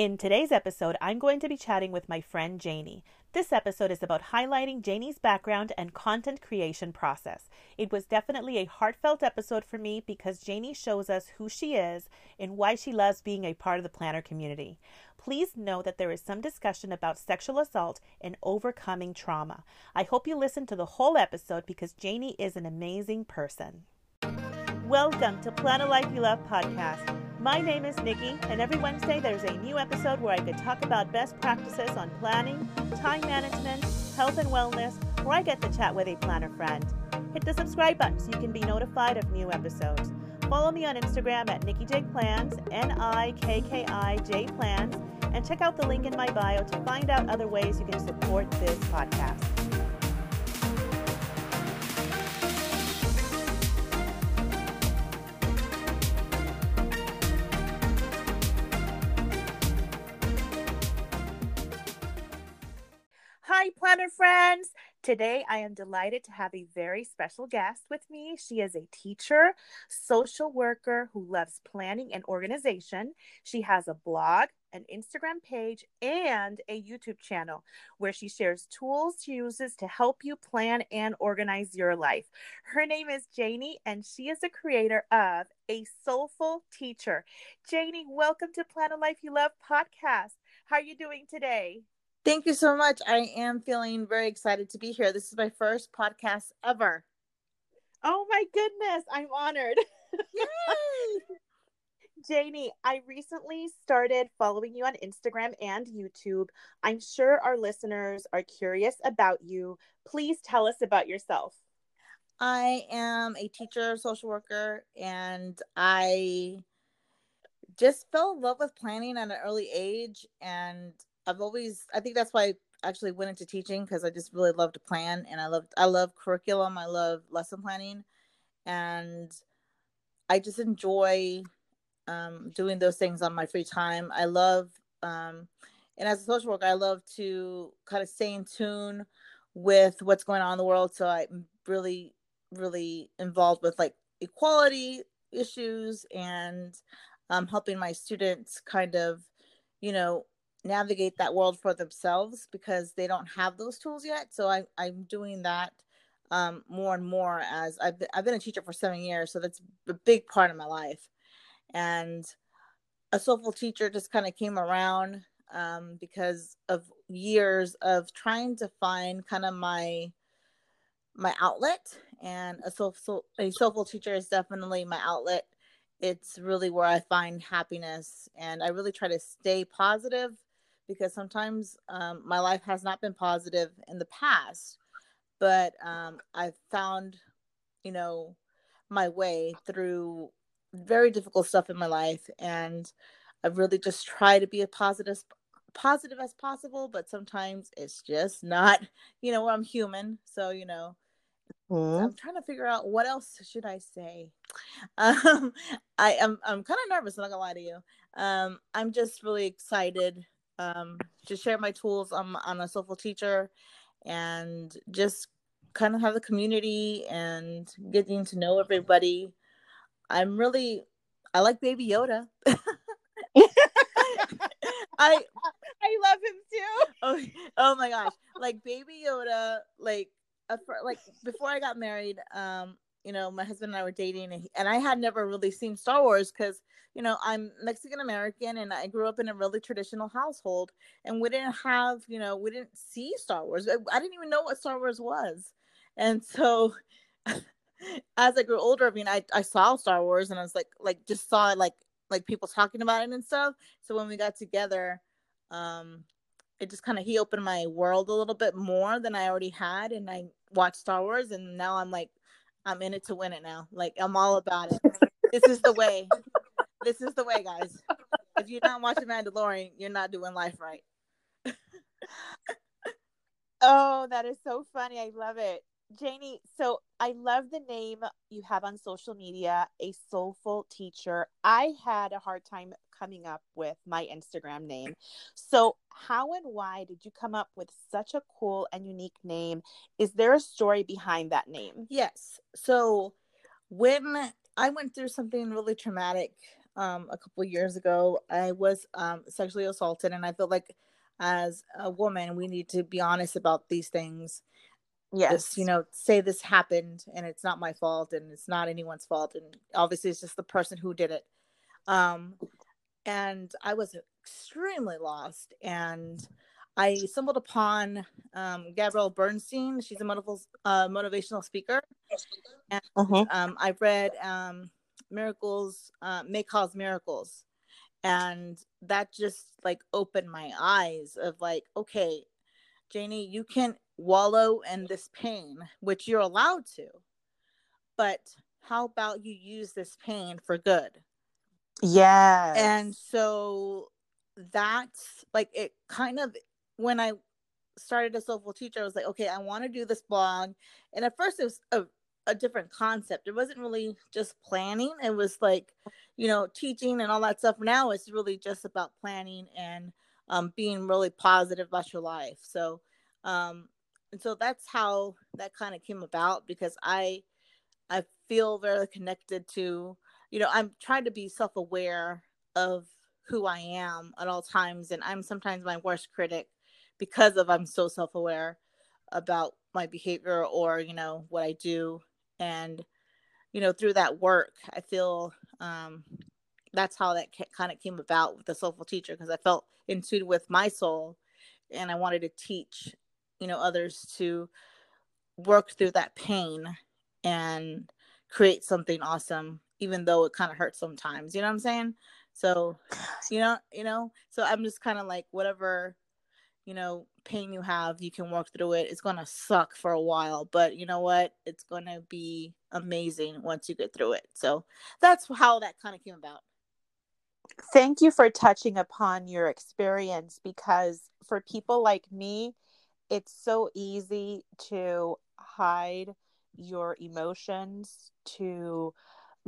In today's episode, I'm going to be chatting with my friend Janie. This episode is about highlighting Janie's background and content creation process. It was definitely a heartfelt episode for me because Janie shows us who she is and why she loves being a part of the planner community. Please know that there is some discussion about sexual assault and overcoming trauma. I hope you listen to the whole episode because Janie is an amazing person. Welcome to Plan a Life You Love podcast. My name is Nikki, and every Wednesday there's a new episode where I could talk about best practices on planning, time management, health and wellness, or I get to chat with a planner friend. Hit the subscribe button so you can be notified of new episodes. Follow me on Instagram at Nikki J Plans, N I K K I J Plans, and check out the link in my bio to find out other ways you can support this podcast. Hi, planner friends. Today, I am delighted to have a very special guest with me. She is a teacher, social worker who loves planning and organization. She has a blog, an Instagram page, and a YouTube channel where she shares tools she uses to help you plan and organize your life. Her name is Janie, and she is the creator of A Soulful Teacher. Janie, welcome to Plan a Life You Love podcast. How are you doing today? Thank you so much. I am feeling very excited to be here. This is my first podcast ever. Oh my goodness, I'm honored. Yay! Janie, I recently started following you on Instagram and YouTube. I'm sure our listeners are curious about you. Please tell us about yourself. I am a teacher, social worker, and I just fell in love with planning at an early age and I've always I think that's why I actually went into teaching because I just really love to plan and I love I love curriculum, I love lesson planning and I just enjoy um, doing those things on my free time. I love um, and as a social worker, I love to kind of stay in tune with what's going on in the world. So I'm really, really involved with like equality issues and um, helping my students kind of, you know, navigate that world for themselves because they don't have those tools yet. So I, I'm doing that um, more and more as I've been, I've been a teacher for seven years. So that's a big part of my life. And a soulful teacher just kind of came around um, because of years of trying to find kind of my my outlet and a soulful a soulful teacher is definitely my outlet it's really where i find happiness and i really try to stay positive because sometimes um, my life has not been positive in the past, but um, I've found, you know, my way through very difficult stuff in my life, and I've really just tried to be as positive positive as possible. But sometimes it's just not, you know, I'm human, so you know. Mm-hmm. I'm trying to figure out what else should I say. Um, I am I'm, I'm kind of nervous. I'm not gonna lie to you. Um, I'm just really excited um, to share my tools on, on a soulful teacher and just kind of have the community and getting to know everybody. I'm really, I like Baby Yoda. I I love him too. Oh, oh my gosh. Like Baby Yoda, like uh, like before I got married, um, you know, my husband and I were dating, and, he, and I had never really seen Star Wars because, you know, I'm Mexican American and I grew up in a really traditional household, and we didn't have, you know, we didn't see Star Wars. I, I didn't even know what Star Wars was, and so as I grew older, I mean, I I saw Star Wars and I was like, like just saw like like people talking about it and stuff. So when we got together, um, it just kind of he opened my world a little bit more than I already had, and I watched Star Wars, and now I'm like I'm in it to win it now. Like I'm all about it. this is the way. This is the way, guys. If you're not watching Mandalorian, you're not doing life right. oh, that is so funny. I love it. Janie, so I love the name you have on social media, a soulful teacher. I had a hard time coming up with my Instagram name. So, how and why did you come up with such a cool and unique name? Is there a story behind that name? Yes. So, when I went through something really traumatic um, a couple years ago. I was um, sexually assaulted, and I felt like as a woman, we need to be honest about these things. Yes. Just, you know, say this happened and it's not my fault and it's not anyone's fault. And obviously, it's just the person who did it. Um, and I was extremely lost. And I stumbled upon um, Gabrielle Bernstein. She's a motivational, uh, motivational speaker. And Mhm. um, I read um, Miracles, uh, May Cause Miracles. And that just like opened my eyes of like, okay, Janie, you can wallow in this pain, which you're allowed to. But how about you use this pain for good? Yes. And so that's like it kind of when I started a soulful teacher, I was like, okay, I want to do this blog. And at first it was a, a different concept. It wasn't really just planning. It was like, you know, teaching and all that stuff. Now it's really just about planning and um, being really positive about your life. So um and so that's how that kind of came about because I I feel very connected to you know, I'm trying to be self aware of who I am at all times. And I'm sometimes my worst critic because of I'm so self aware about my behavior or, you know, what I do. And, you know, through that work, I feel um, that's how that kind of came about with the soulful teacher because I felt in tune with my soul and I wanted to teach, you know, others to work through that pain and create something awesome even though it kind of hurts sometimes you know what i'm saying? So you know you know so i'm just kind of like whatever you know pain you have you can work through it. It's gonna suck for a while but you know what? It's gonna be amazing once you get through it. So that's how that kind of came about. Thank you for touching upon your experience because for people like me, it's so easy to hide your emotions, to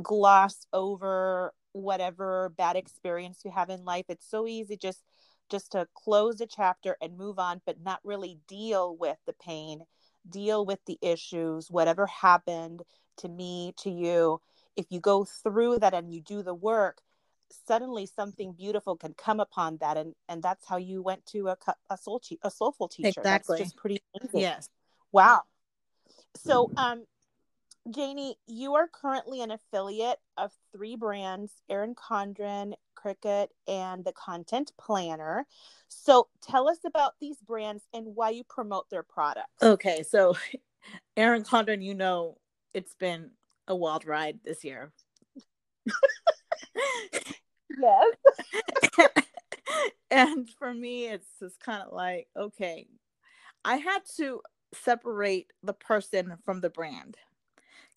gloss over whatever bad experience you have in life. It's so easy just just to close a chapter and move on but not really deal with the pain, deal with the issues, whatever happened to me, to you. If you go through that and you do the work, suddenly something beautiful can come upon that and and that's how you went to a a soul a soulful teacher Exactly. that's just pretty amazing. yes wow so um janie you are currently an affiliate of three brands erin condren Cricut and the content planner. So tell us about these brands and why you promote their products. Okay so Erin Condren you know it's been a wild ride this year. Yes. And for me it's just kind of like okay i had to separate the person from the brand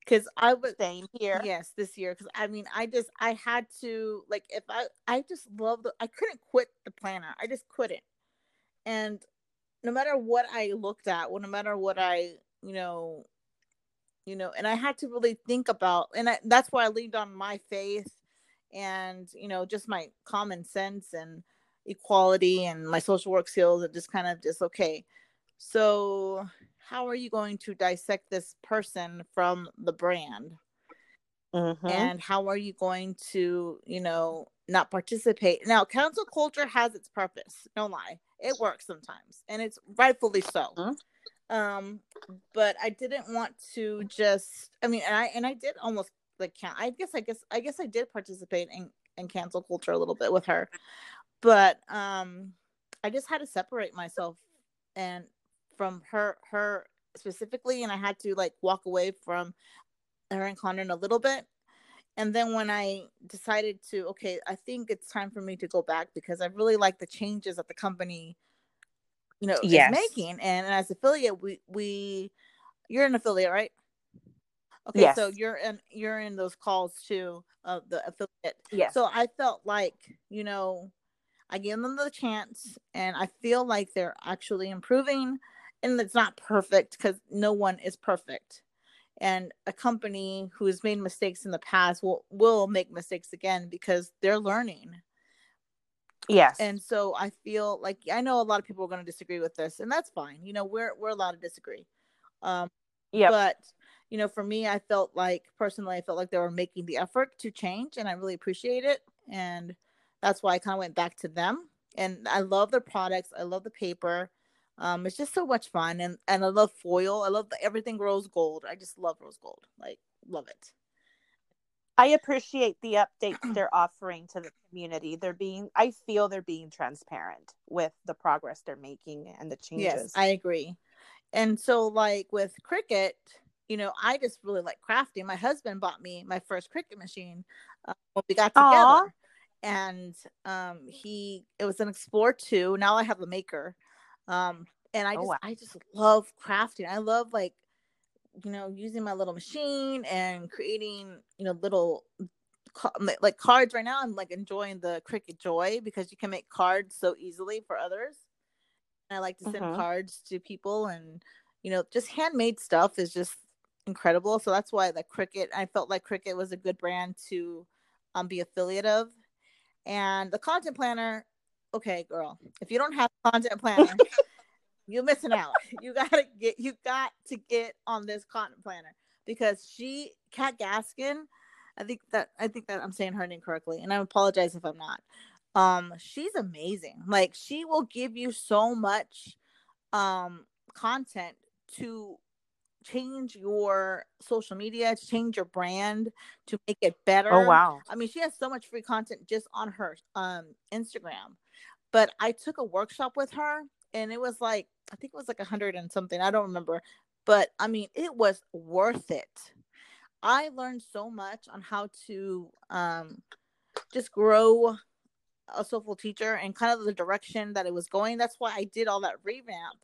because i was same here. Yes this year because i mean i just i had to like if i i just love the i couldn't quit the planner i just couldn't. And no matter what i looked at well, no matter what i you know you know and i had to really think about and I, that's why i leaned on my faith and you know just my common sense and equality and my social work skills and just kind of just okay. So how are you going to dissect this person from the brand? Mhm. and how are you going to you know not participate? Now cancel culture has its purpose no lie. It works sometimes and it's rightfully so. Mhm. um but i didn't want to just i mean and i and i did almost like can i guess i guess i guess i did participate in in cancel culture a little bit with her. But um i just had to separate myself and from her her specifically and i had to like walk away from her Erin Condren a little bit. And then when I decided to, okay, I think it's time for me to go back because I really like the changes that the company, you know, Yes. is making. And, as affiliate, we we you're an affiliate, right? Okay, Yes. so you're in you're in those calls too of the affiliate. yes So I felt like, you know, I gave them the chance and I feel like they're actually improving and it's not perfect because no one is perfect. And a company who has made mistakes in the past will will make mistakes again because they're learning. yes And so I feel like I know a lot of people are going to disagree with this, and that's fine. You know, we're we're allowed to disagree. Um, Yep. but you know, for me, I felt like personally, I felt like they were making the effort to change, and I really appreciate it. and that's why I kind of went back to them. And I love their products. I love the paper. Um, it's just so much fun, and and I love foil. I love the, everything rose gold. I just love rose gold. Like love it. I appreciate the updates they're offering to the community. They're being, I feel they're being transparent with the progress they're making and the changes. Yes, I agree. And so, like with Cricut, you know, I just really like crafting. My husband bought me my first Cricut machine uh, when we got together. Aww. And um, he, it was an Explore 2. Now I have a Maker. Um, and I oh, just, oh, wow. I just love crafting. I love like you know, using my little machine and creating, you know, little like cards right now. I'm like enjoying the Cricut Joy because you can make cards so easily for others. And I like to send mm-hmm. cards to people and, you know, just handmade stuff is just incredible. So that's why the Cricut, I felt like Cricut was a good brand to um, be affiliate of. And the content planner, okay, girl, if you don't have content planner, you're missing out. You gotta get you got to get on this content planner because she Kat Gaskin, I think that I think that I'm saying her name correctly, and I apologize if I'm not. Um, she's amazing. Like she will give you so much um content to change your social media, to change your brand, to make it better. Oh wow. I mean, she has so much free content just on her um Instagram. But I took a workshop with her and it was like I think it was like a hundred and something. I don't remember, but I mean, it was worth it. I learned so much on how to um, just grow a soulful teacher and kind of the direction that it was going. That's why I did all that revamp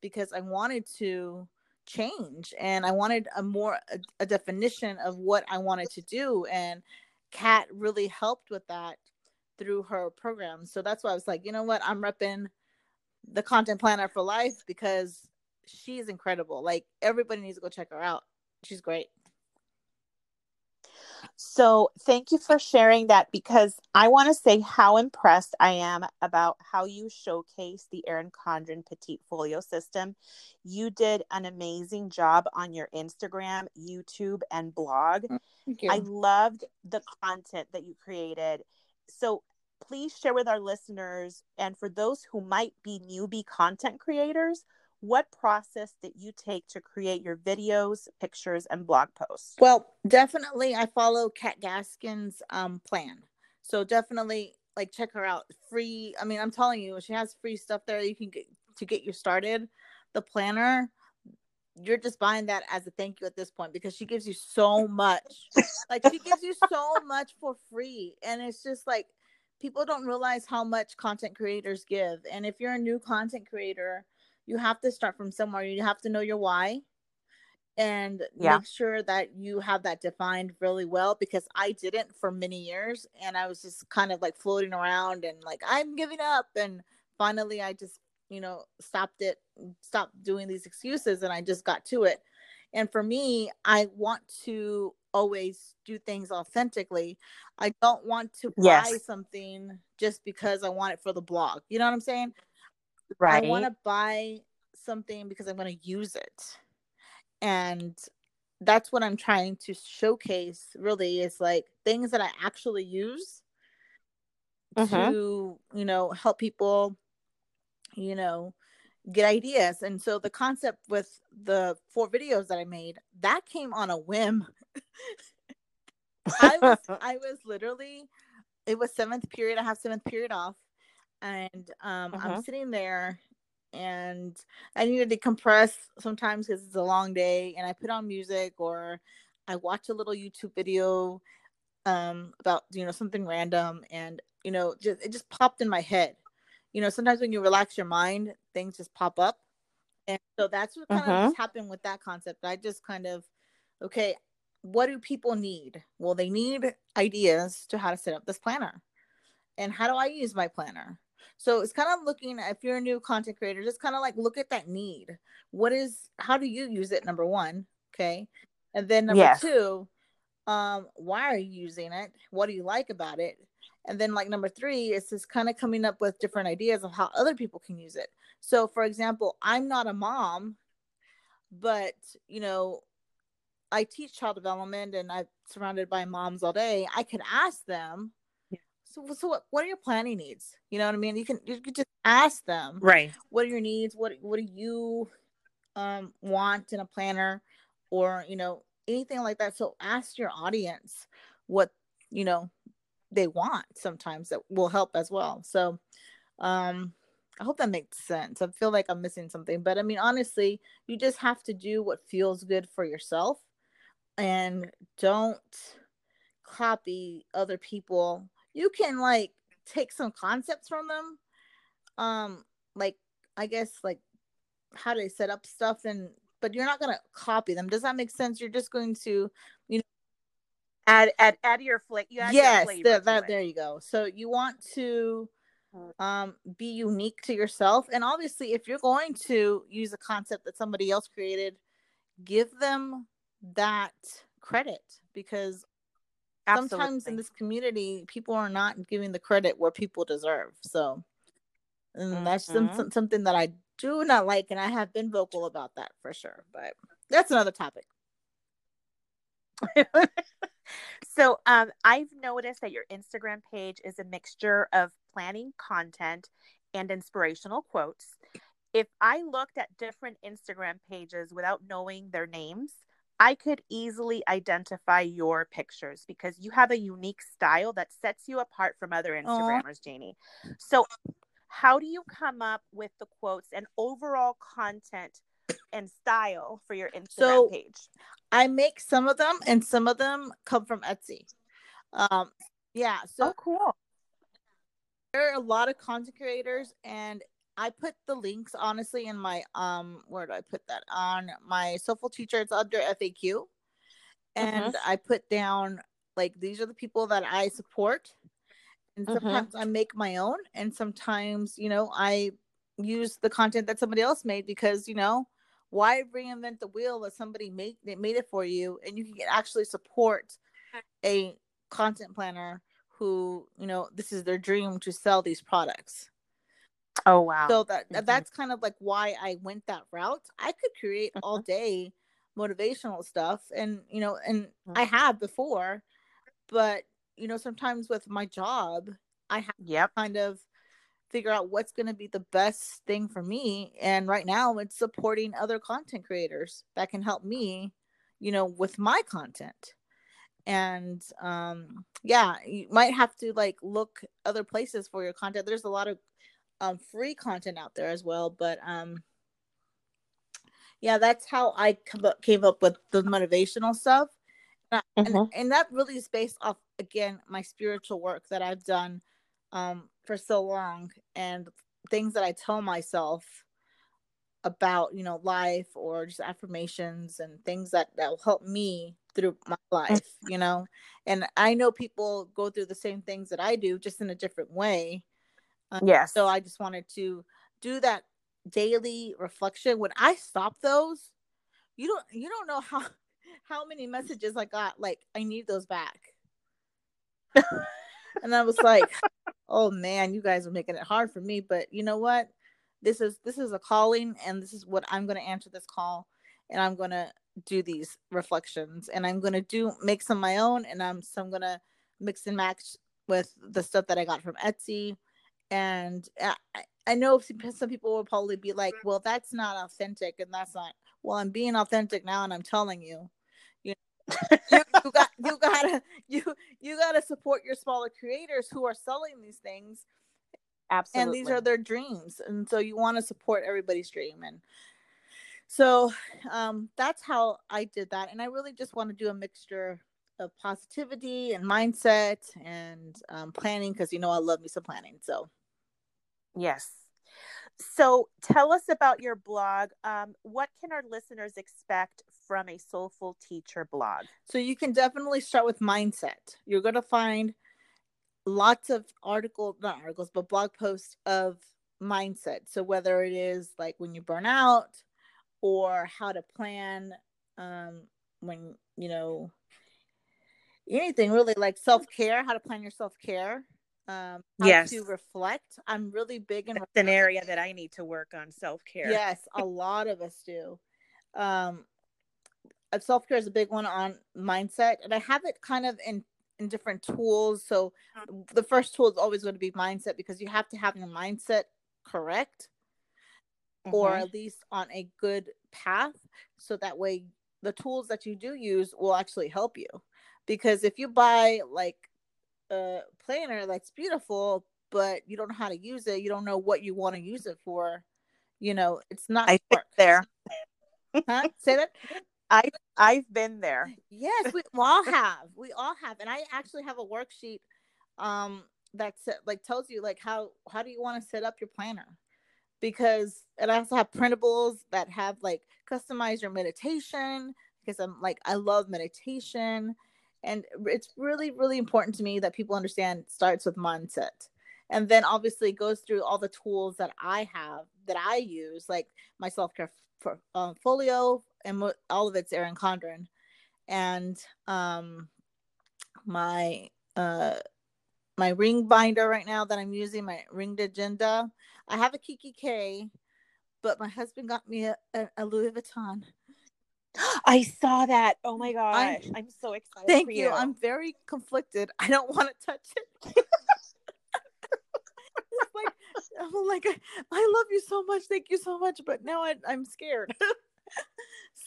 because I wanted to change and I wanted a more a, a definition of what I wanted to do. And Kat really helped with that through her program. So that's why I was like, you know what, I'm repping the content planner for life because she's incredible. Like everybody needs to go check her out. She's great. So, thank you for sharing that because I want to say how impressed I am about how you showcase the Erin Condren Petite Folio system. You did an amazing job on your Instagram, YouTube, and blog. I loved the content that you created. So, please share with our listeners and for those who might be newbie content creators what process did you take to create your videos pictures and blog posts? Well definitely i follow kat gaskin's um, plan. So definitely like check her out. Free i mean i'm telling you she has free stuff there you can get to get you started. The planner you're just buying that as a thank you at this point because she gives you so much. Like she gives you so much for free. And it's just like people don't realize how much content creators give. And if you're a new content creator, you have to start from somewhere. You have to know your why and yeah. make sure that you have that defined really well because I didn't for many years and I was just kind of like floating around and like I'm giving up and finally I just you know stopped it stopped doing these excuses and I just got to it and for me I want to always do things authentically. I don't want to yes. buy something just because I want it for the blog. You know what I'm saying? Right. I want to buy something because I'm going to use it. And that's what I'm trying to showcase really is like things that I actually use uh-huh. to, you know, help people, you know, get ideas. And so the concept with the four videos that I made, that came on a whim. I was I was literally it was seventh period. I have seventh period off. And um uh-huh. I'm sitting there and I needed to decompress sometimes because it's a long day and I put on music or I watch a little YouTube video um about you know something random and you know just it just popped in my head you know, sometimes when you relax your mind, things just pop up. And so that's what kind uh-huh. of happened with that concept. I just kind of, okay, what do people need? Well, they need ideas to how to set up this planner. And how do I use my planner? So it's kind of looking if you're a new content creator, just kind of like look at that need. What is how do you use it? Number one, okay. And then number yes. two, um, why are you using it? What do you like about it? And then like number three is just kind of coming up with different ideas of how other people can use it. So for example, I'm not a mom, but you know, I teach child development and I'm surrounded by moms all day. I could ask them, so so what, what are your planning needs? You know what I mean? You can you can just ask them, right? What are your needs? What what do you um want in a planner, or you know anything like that? So ask your audience what you know they want. Sometimes that will help as well. So, um, I hope that makes sense. I feel like I'm missing something, but I mean, honestly, you just have to do what feels good for yourself and don't copy other people. You can like take some concepts from them. Um, like I guess like how they set up stuff and but you're not gonna copy them. Does that make sense? You're just going to, you know, add add add your flavor. Yes, the, that there you go. So you want to um be unique to yourself and obviously if you're going to use a concept that somebody else created give them that credit because Absolutely. sometimes in this community people are not giving the credit where people deserve so and mm-hmm. that's some, some, something that i do not like and i have been vocal about that for sure but that's another topic so um, I've noticed that your Instagram page is a mixture of planning content and inspirational quotes. If I looked at different Instagram pages without knowing their names, I could easily identify your pictures because you have a unique style that sets you apart from other Instagrammers, Aww. Janie. So, how do you come up with the quotes and overall content and style for your Instagram so, page? I make some of them, and some of them come from Etsy. Um, yeah. So oh, cool. There are a lot of content creators, and I put the links honestly in my um. Where do I put that on my Soulful Teacher? It's under FAQ, and mm-hmm. I put down like these are the people that I support, and mm-hmm. sometimes. I make my own, and sometimes you know I use the content that somebody else made because you know why reinvent the wheel that somebody made they made it for you and you can actually support a content planner who you know this is their dream to sell these products oh wow so that mm-hmm. that's kind of like why i went that route i could create mm-hmm. all day motivational stuff and you know and mm-hmm. i have before but you know sometimes with my job i have yep. kind of figure out what's going to be the best thing for me. And right now it's supporting other content creators that can help me you know with my content. And um yeah you might have to like look other places for your content. There's a lot of um free content out there as well but um yeah that's how i came up with the motivational stuff. And, mm-hmm. and, and that really is based off again my spiritual work that i've done um for so long and things that I tell myself about, you know, life or just affirmations and things that that will help me through my mm. life, you know. And I know people go through the same things that I do just in a different way. Um, yes. So I just wanted to do that daily reflection. When I stop those, you don't you don't know how how many messages I got like I need those back. and I was like, oh man, you guys are making it hard for me. But you know what? This is this is a calling, and this is what I'm going to answer this call, and I'm going to do these reflections, and I'm going to do make some my own, and I'm so I'm going to mix and match with the stuff that I got from Etsy, and I, I know some people will probably be like, well, that's not authentic, and that's not. Well, I'm being authentic now, and I'm telling you, you, you got you gotta you you gotta support your smaller creators who are selling these things. Absolutely and these are their dreams. And so you want to support everybody's dream. And so um that's how i did that. And i really just want to do a mixture of positivity and mindset and um, planning because you know i love me some planning so. Yes. So tell us about your blog. Um, what can our listeners expect from a soulful teacher blog? So you can definitely start with mindset. You're going to find lots of articles, not articles, but blog posts of mindset. So whether it is like when you burn out or how to plan um, when, you know, anything really like self care, how to plan your self care um yes. to reflect i'm really big in That's an area that i need to work on self-care yes a lot of us do um uh, self-care is a big one on mindset and i have it kind of in in different tools. So the first tool is always going to be mindset because you have to have your mindset correct mm-hmm. or at least on a good path so that way the tools that you do use will actually help you because if you buy like a planner that's beautiful but you don't know how to use it you don't know what you want to use it for you know it's not I work. there huh say that I I've been there. Yes, we all have. We all have, and I actually have a worksheet um that's like tells you like how how do you want to set up your planner because and I also have printables that have like customize your meditation because I'm like I love meditation and it's really really important to me that people understand starts with mindset and then obviously goes through all the tools that I have that I use like my self-care for, um, folio and all of it's Erin Condren and um my uh my ring binder right now that I'm using, my ringed agenda. I have a kikki.K, but my husband got me a, a, a Louis Vuitton. I saw that. Oh my gosh. I'm, I'm so excited. Thank you. you. I'm very conflicted. I don't want to touch it. like I'm like I, I love you so much. Thank you so much. But now I, I'm scared.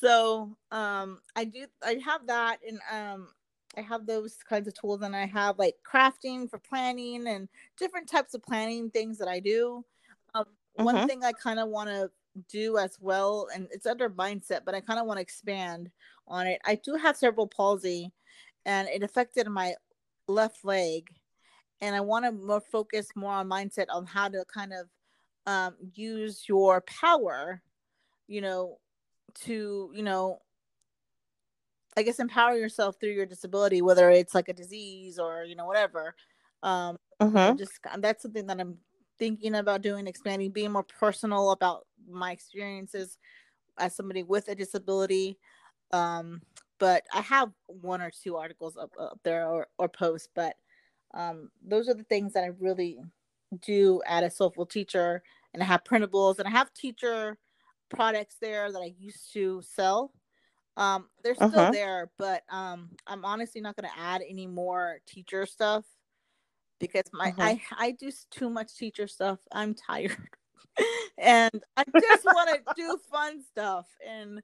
so um I do I have that and um I have those kinds of tools and I have like crafting for planning and different types of planning things that I do. Um, mm-hmm. One thing I kind of want to do as well, and it's under mindset, but I kind of want to expand on it. I do have cerebral palsy and it affected my left leg. And I want to more focus more on mindset on how to kind of um, use your power, you know, to, you know, I guess empower yourself through your disability, whether it's like a disease or you know whatever. Um, mm-hmm. just that's something that I'm thinking about doing, expanding, being more personal about my experiences as somebody with a disability. Um, but I have one or two articles up, up there or, or posts, but um, those are the things that I really do at a soulful teacher, and I have printables and I have teacher products there that I used to sell um, they're still uh-huh. there, but um, I'm honestly not going to add any more teacher stuff because my uh-huh. I I do too much teacher stuff. I'm tired, and I just want to do fun stuff. And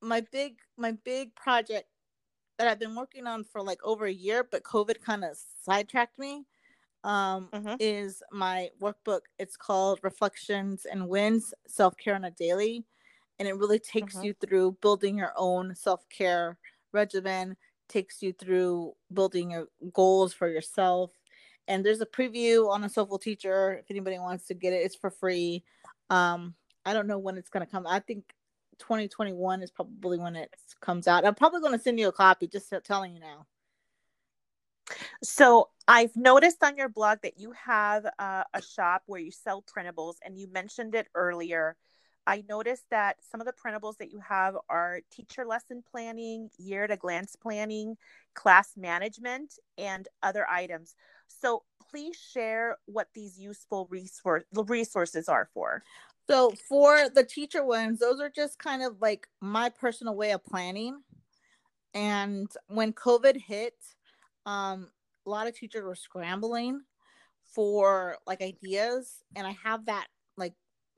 my big my big project that I've been working on for like over a year, but COVID kind of sidetracked me. Um, uh-huh. is my workbook. It's called Reflections and Wins Self Care on a Daily and it really takes mm-hmm. you through building your own self-care regimen takes you through building your goals for yourself and there's a preview on a soulful teacher if anybody wants to get it it's for free um i don't know when it's going to come i think 2021 is probably when it comes out i'm probably going to send you a copy just telling you now so I've noticed on your blog that you have uh, a shop where you sell printables, and you mentioned it earlier. I noticed that some of the printables that you have are teacher lesson planning, year a glance planning, class management, and other items. So please share what these useful resource resources are for. So for the teacher ones, those are just kind of like my personal way of planning. And when COVID hit, um, a lot of teachers were scrambling for like ideas, and I have that like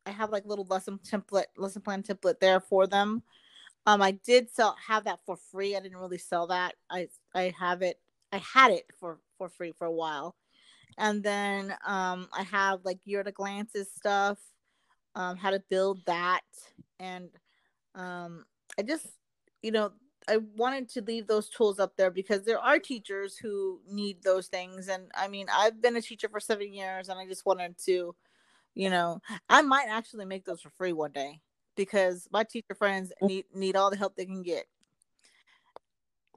I have like little lesson template, lesson plan template there for them. Um, I did sell have that for free. I didn't really sell that. I I have it. I had it for for free for a while, and then um, I have like year to glances stuff, um, how to build that, and um, I just you know I wanted to leave those tools up there because there are teachers who need those things, and I mean I've been a teacher for seven years, and I just wanted to you know i might actually make those for free one day because my teacher friends mm. need need all the help they can get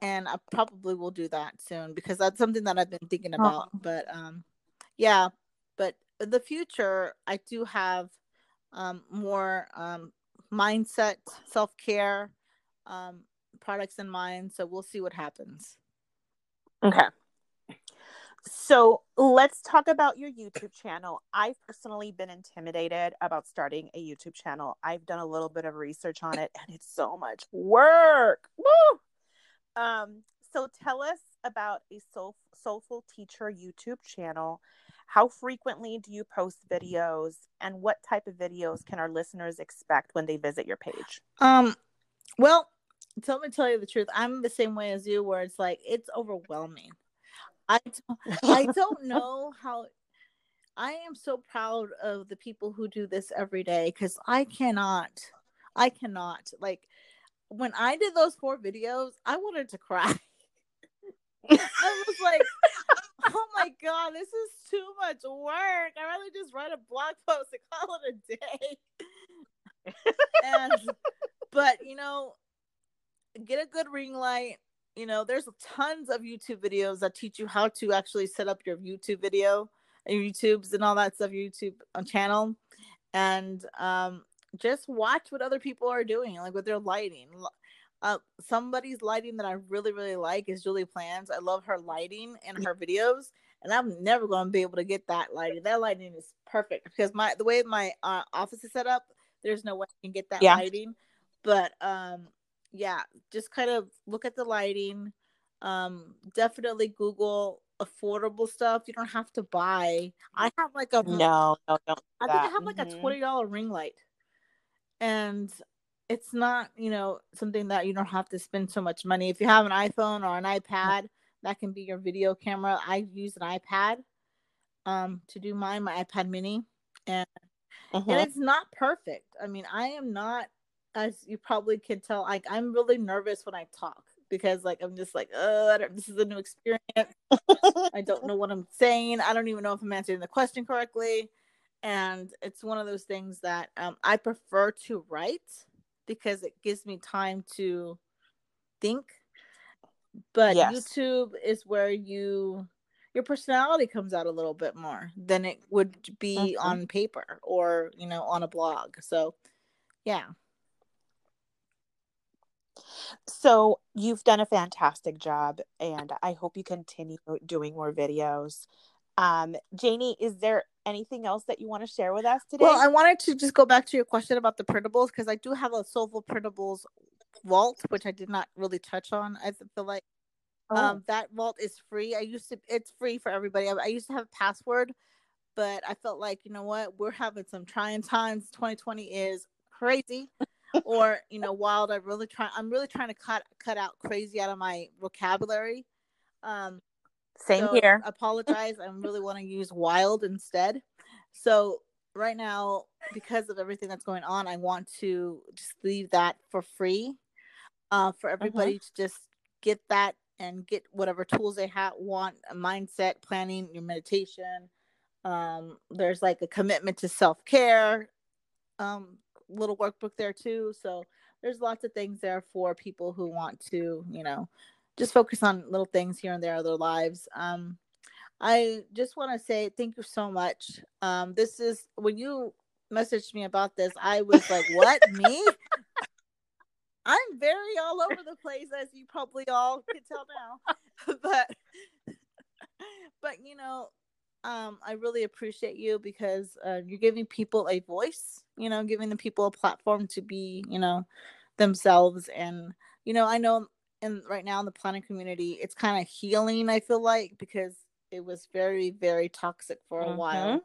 and i probably will do that soon because that's something that i've been thinking about oh. but um yeah but in the future i do have um more um mindset self-care um products in mind so we'll see what happens okay so let's talk about your YouTube channel. I've personally been intimidated about starting a YouTube channel. I've done a little bit of research on it and it's so much work. Woo! Um, So tell us about a soul, Soulful Teacher YouTube channel. How frequently do you post videos and what type of videos can our listeners expect when they visit your page? Um well, tell me tell you the truth. I'm the same way as you where it's like it's overwhelming. I don't, I don't know how I am so proud of the people who do this every day cuz I cannot I cannot like when I did those four videos, I wanted to cry. I was like, oh my god, this is too much work. I'd rather just write a blog post and call it a day. and but you know, get a good ring light. You know, there's tons of YouTube videos that teach you how to actually set up your YouTube video and YouTubes and all that stuff, YouTube uh, channel. And um, just watch what other people are doing, like with their lighting. Uh, somebody's lighting that I really, really like is Julie Plans. I love her lighting and her videos, and I'm never going to be able to get that lighting. That lighting is perfect because my the way my uh, office is set up, there's no way I can get that yeah. lighting. But um, yeah, just kind of look at the lighting. Um, definitely Google affordable stuff. You don't have to buy. I have like a no, no, no. I think I have like mm-hmm. a twenty dollar ring light, and it's not you know something that you don't have to spend so much money if you have an iphone or an ipad that can be your video camera i use an ipad um to do mine my ipad mini and uh-huh. and it's not perfect i mean i am not as you probably can tell like i'm really nervous when i talk because like i'm just like oh this is a new experience i don't know what i'm saying i don't even know if i'm answering the question correctly and it's one of those things that um, i prefer to write because it gives me time to think. But yes. YouTube is where you your personality comes out a little bit more than it would be mm-hmm. on paper or, you know, on a blog. So, yeah. So, you've done a fantastic job and I hope you continue doing more videos. Um, Janie, is there anything else that you want to share with us today? Well, I wanted to just go back to your question about the printables because I do have a Soulful Printables vault, which I did not really touch on. I feel like oh. um, that vault is free. I used to, it's free for everybody. I, I used to have a password, but I felt like, you know what, we're having some trying times. 2020 is crazy. Or you know wild i really try i'm really trying to cut cut out crazy out of my vocabulary um same so here. apologize. I really want to use wild instead. So right now, because of everything that's going on, I want to just leave that for free. Uh, for uh-huh. everybody to just get that and get whatever tools they have want a mindset planning your meditation um there's like a commitment to self-care um little workbook there too so there's lots of things there for people who want to you know just focus on little things here and there of their lives. Um, I just want to say thank you so much. Um, this is when you messaged me about this, I was like, "What me?" I'm very all over the place, as you probably all can tell now. but, but you know, um, I really appreciate you because uh, you're giving people a voice. You know, giving the people a platform to be, you know, themselves. And you know, I know and right now in the planning community, it's kind of healing, I feel like, because it was very, very toxic for a mm-hmm. while.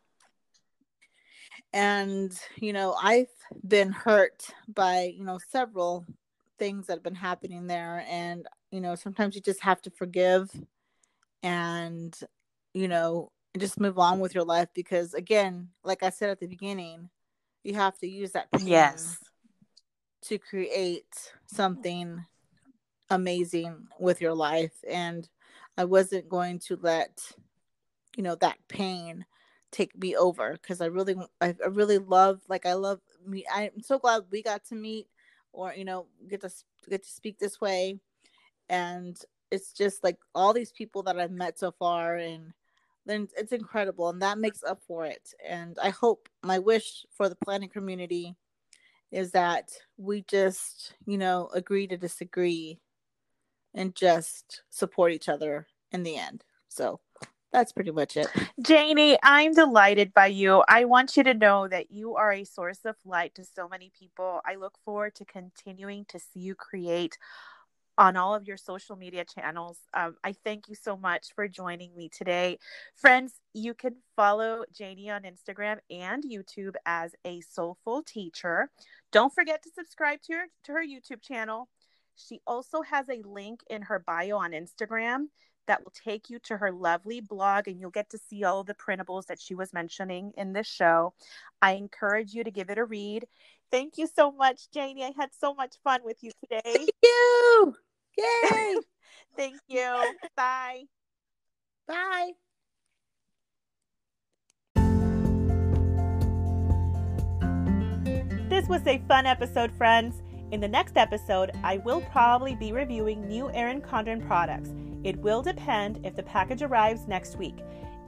And, you know, I've been hurt by, you know, several things that have been happening there. And, you know, sometimes you just have to forgive and, you know, just move on with your life because, again, like I said at the beginning, you have to use that yes. to create something amazing with your life. And i wasn't going to let you know that pain take me over because i really I, I really love like i love me i'm so glad we got to meet or you know get to get to speak this way. And it's just like all these people that i've met so far and then it's incredible and that makes up for it and i hope my wish for the planning community is that we just you know agree to disagree and just support each other in the end. So that's pretty much it. Janie, I'm delighted by you. I want you to know that you are a source of light to so many people. I look forward to continuing to see you create on all of your social media channels. Um, I thank you so much for joining me today. Friends, you can follow Janie on Instagram and YouTube as a soulful teacher. Don't forget to subscribe to her, to her YouTube channel. She also has a link in her bio on Instagram that will take you to her lovely blog and you'll get to see all the printables that she was mentioning in this show. I encourage you to give it a read. Thank you so much, Janie. I had so much fun with you today. Thank you. Yay. Thank you. Bye. Bye. This was a fun episode, friends. In the next episode, I will probably be reviewing new Erin Condren products. It will depend if the package arrives next week.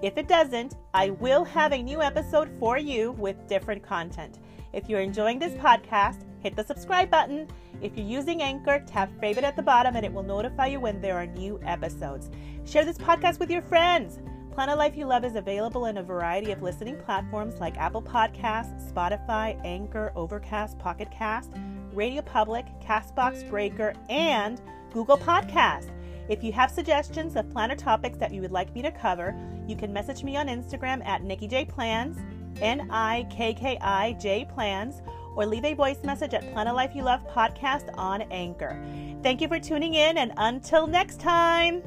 If it doesn't, I will have a new episode for you with different content. If you're enjoying this podcast, hit the subscribe button. If you're using Anchor, tap favorite at the bottom and it will notify you when there are new episodes. Share this podcast with your friends. Plan a Life You Love is available in a variety of listening platforms like Apple Podcasts, Spotify, Anchor, Overcast, Pocket Cast, Radio Public, Castbox Breaker, and Google Podcast. If you have suggestions of planner topics that you would like me to cover, you can message me on Instagram at Nikki J Plans, N I K K I J Plans, or leave a voice message at Plan a Life You Love podcast on Anchor. Thank you for tuning in, and until next time.